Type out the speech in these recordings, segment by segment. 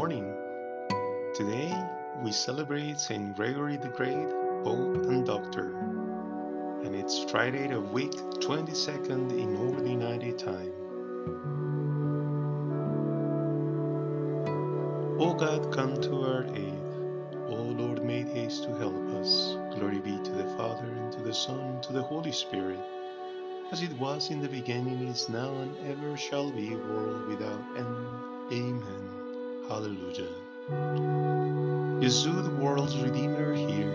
morning. Today we celebrate Saint Gregory the Great, Pope and Doctor, and it's Friday of week 22nd in Ordinary Time. O God, come to our aid. O Lord, make haste to help us. Glory be to the Father, and to the Son, and to the Holy Spirit, as it was in the beginning, is now, and ever shall be, world without end. Amen. Hallelujah. Jesus, the world's Redeemer, hear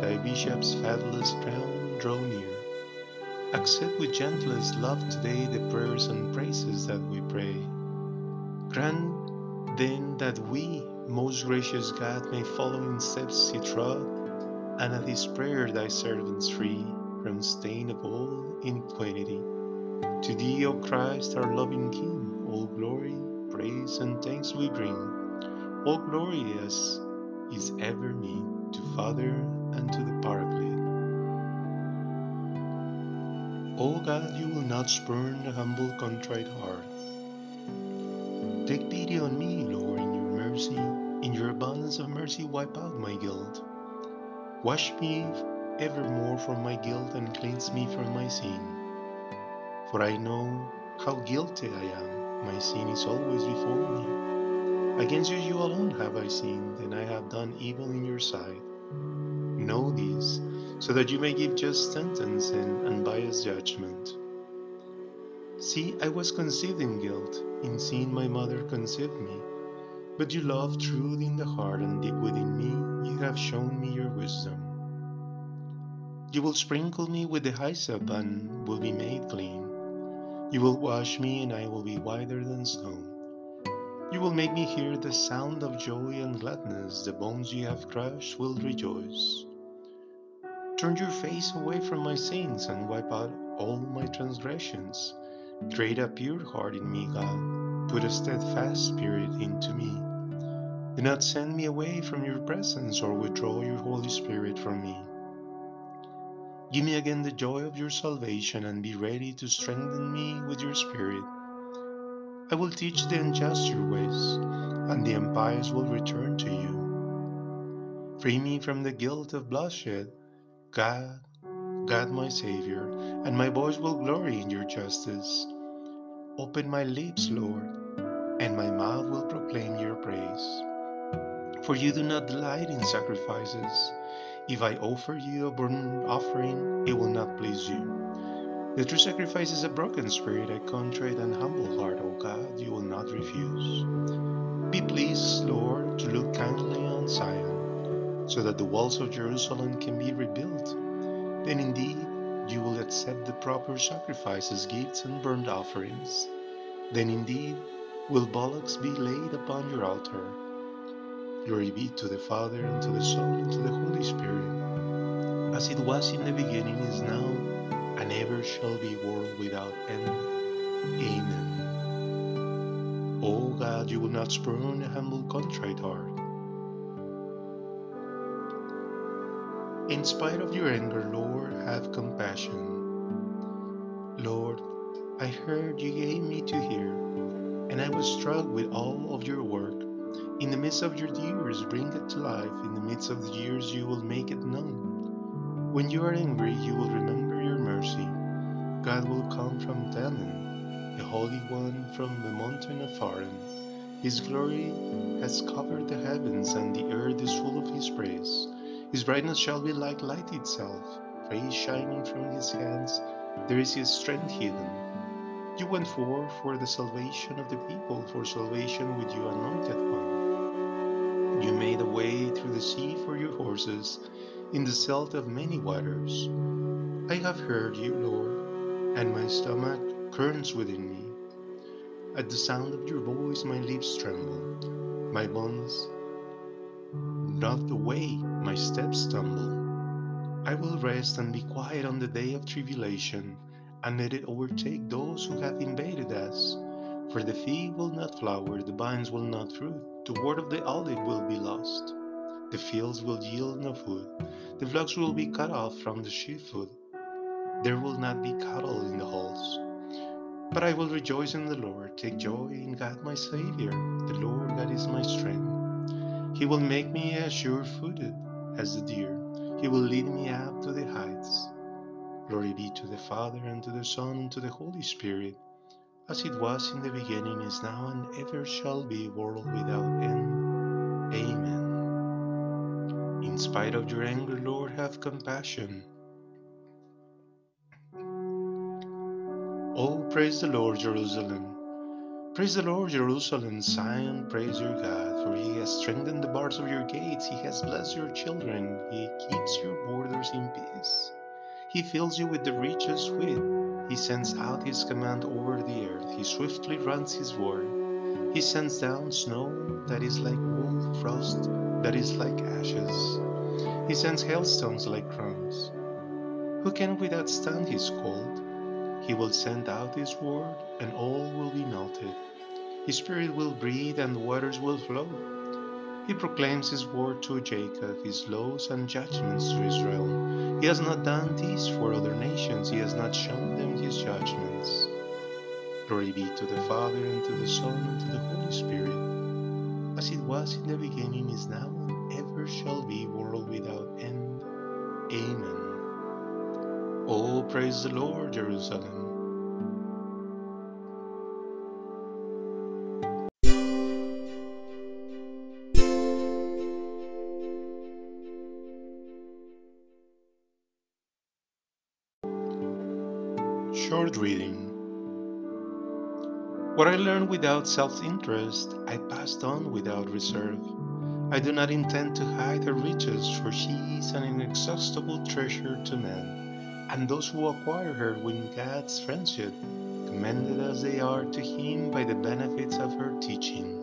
thy bishop's fathomless crown draw near. Accept with gentlest love today the prayers and praises that we pray. Grant then that we, most gracious God, may follow in steps he trod, and at his prayer thy servants free from stain of all iniquity. To thee, O Christ, our loving King, all glory, praise, and thanks we bring. All glorious is ever me to Father and to the Paraclete. O God, you will not spurn the humble contrite heart. Take pity on me, Lord, in your mercy. In your abundance of mercy, wipe out my guilt. Wash me evermore from my guilt and cleanse me from my sin. For I know how guilty I am. My sin is always before me. Against you, you alone have I sinned, and I have done evil in your sight. Know this, so that you may give just sentence and unbiased judgment. See, I was conceived in guilt. In sin, my mother conceived me. But you love truth in the heart, and deep within me, you have shown me your wisdom. You will sprinkle me with the hyssop, and will be made clean. You will wash me, and I will be whiter than snow. You will make me hear the sound of joy and gladness. The bones you have crushed will rejoice. Turn your face away from my sins and wipe out all my transgressions. Create a pure heart in me, God. Put a steadfast spirit into me. Do not send me away from your presence or withdraw your Holy Spirit from me. Give me again the joy of your salvation and be ready to strengthen me with your Spirit. I will teach the unjust your ways, and the impious will return to you. Free me from the guilt of bloodshed, God, God my Savior, and my voice will glory in your justice. Open my lips, Lord, and my mouth will proclaim your praise. For you do not delight in sacrifices. If I offer you a burnt offering, it will not please you. The true sacrifice is a broken spirit, a contrite and humble heart, O God, you will not refuse. Be pleased, Lord, to look kindly on Zion, so that the walls of Jerusalem can be rebuilt. Then indeed you will accept the proper sacrifices, gifts, and burnt offerings. Then indeed will bullocks be laid upon your altar. Glory be to the Father, and to the Son, and to the Holy Spirit, as it was in the beginning, is now, and ever shall be, world without end. Amen. O God, you will not spurn a humble contrite heart. In spite of your anger, Lord, have compassion. Lord, I heard you gave me to hear, and I was struck with all of your work. In the midst of your years, bring it to life. In the midst of the years, you will make it known. When you are angry, you will remember your mercy. God will come from Teman, the Holy One from the mountain of Pharan. His glory has covered the heavens, and the earth is full of his praise. His brightness shall be like light itself, rays shining from his hands. There is his strength hidden. You went forth for the salvation of the people, for salvation with your anointed one. You made a way through the sea for your horses, in the silt of many waters. I have heard you, Lord, and my stomach churns within me. At the sound of your voice, my lips tremble, my bones not the way my steps stumble. I will rest and be quiet on the day of tribulation, and let it overtake those who have invaded us. For the fig will not flower, the vines will not fruit, The word of the olive will be lost. The fields will yield no food. The flocks will be cut off from the sheepfold. There will not be cattle in the halls. But I will rejoice in the Lord, take joy in God my Savior. The Lord God is my strength. He will make me as sure footed as the deer. He will lead me up to the heights. Glory be to the Father, and to the Son, and to the Holy Spirit, as it was in the beginning, is now, and ever shall be, world without end. Amen. In spite of your anger, Lord, have compassion. Oh, praise the Lord, Jerusalem. Praise the Lord, Jerusalem. Zion, praise your God, for he has strengthened the bars of your gates. He has blessed your children. He keeps your borders in peace. He fills you with the richest wheat. He sends out his command over the earth. He swiftly runs his word. He sends down snow that is like wool, frost that is like ashes. He sends hailstones like crumbs. Who can withstand his cold? He will send out His word, and all will be melted. His spirit will breathe, and the waters will flow. He proclaims His word to Jacob, His laws and judgments to Israel. He has not done this for other nations, He has not shown them His judgments. Glory be to the Father, and to the Son, and to the Holy Spirit, as it was in the beginning, is now, and ever shall be, world without end. Amen. Oh, praise the Lord, Jerusalem. Short reading. What I learned without self interest, I passed on without reserve. I do not intend to hide her riches, for she is an inexhaustible treasure to men and those who acquire her win God's friendship, commended as they are to Him by the benefits of her teaching.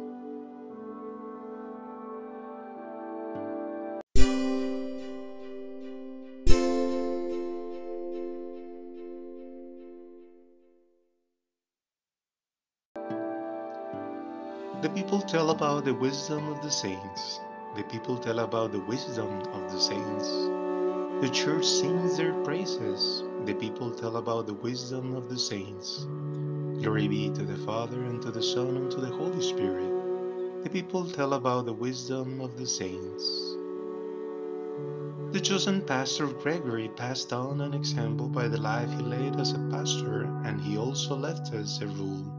The people tell about the wisdom of the saints. The people tell about the wisdom of the saints. The church sings their praises. The people tell about the wisdom of the saints. Glory be to the Father, and to the Son, and to the Holy Spirit. The people tell about the wisdom of the saints. The chosen pastor Gregory passed on an example by the life he led as a pastor, and he also left us a rule.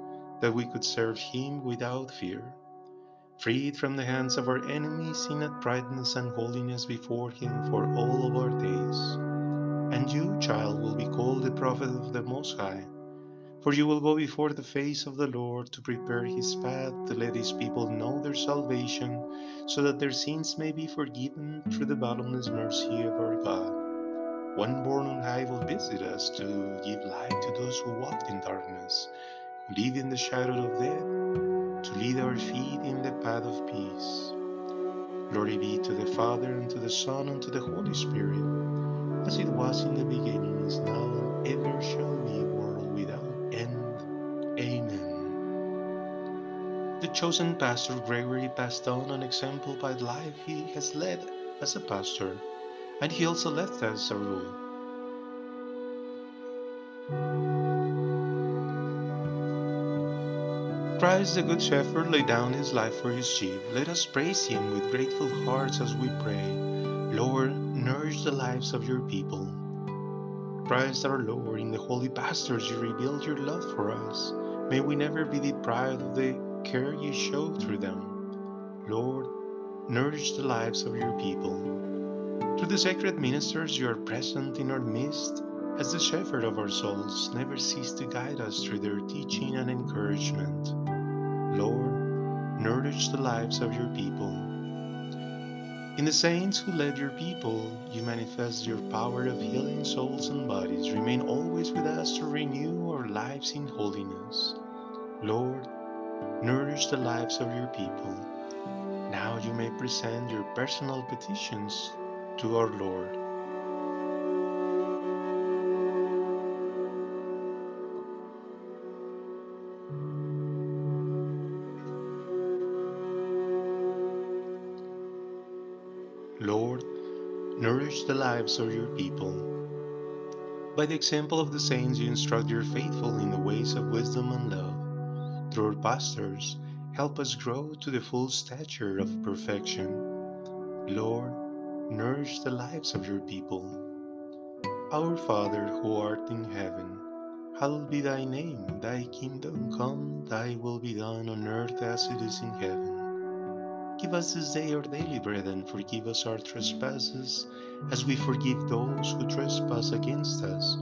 that we could serve him without fear freed from the hands of our enemies in uprightness and holiness before Him for all of our days. And you, child, will be called the prophet of the Most High, for you will go before the face of the Lord to prepare His path, to let His people know their salvation, so that their sins may be forgiven through the bottomless mercy of our God. One born on high will visit us to give light to those who walk in darkness, live in the shadow of death to lead our feet in the path of peace. Glory be to the Father, and to the Son, and to the Holy Spirit, as it was in the beginning, is now, and ever shall be, world without end. Amen. The chosen pastor Gregory passed on an example by the life he has led as a pastor, and he also left us a rule. Christ the Good Shepherd laid down his life for his sheep. Let us praise him with grateful hearts as we pray. Lord, nourish the lives of your people. Christ our Lord, in the holy pastors you revealed your love for us. May we never be deprived of the care you show through them. Lord, nourish the lives of your people. Through the sacred ministers you are present in our midst, as the shepherd of our souls, never cease to guide us through their teaching and encouragement. Lord, nourish the lives of your people. In the saints who led your people, you manifest your power of healing souls and bodies. Remain always with us to renew our lives in holiness. Lord, nourish the lives of your people. Now you may present your personal petitions to our Lord. Lord, nourish the lives of your people. By the example of the saints, you instruct your faithful in the ways of wisdom and love. Through our pastors, help us grow to the full stature of perfection. Lord, nourish the lives of your people. Our Father who art in heaven, hallowed be thy name. Thy kingdom come, thy will be done on earth as it is in heaven. Give us this day our daily bread, and forgive us our trespasses, as we forgive those who trespass against us.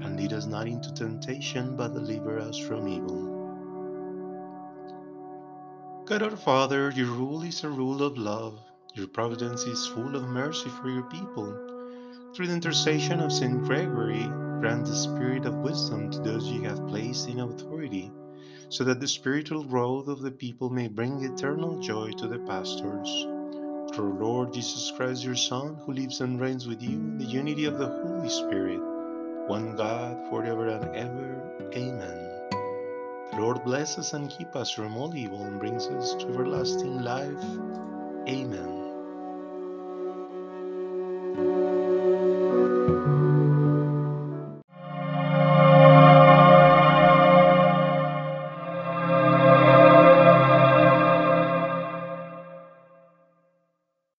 And lead us not into temptation, but deliver us from evil. God our Father, your rule is a rule of love. Your providence is full of mercy for your people. Through the intercession of Saint Gregory, grant the spirit of wisdom to those you have placed in authority so that the spiritual growth of the people may bring eternal joy to the pastors. Through Lord Jesus Christ, your Son, who lives and reigns with you in the unity of the Holy Spirit, one God, forever and ever. Amen. The Lord bless us and keep us from all evil and brings us to everlasting life. Amen.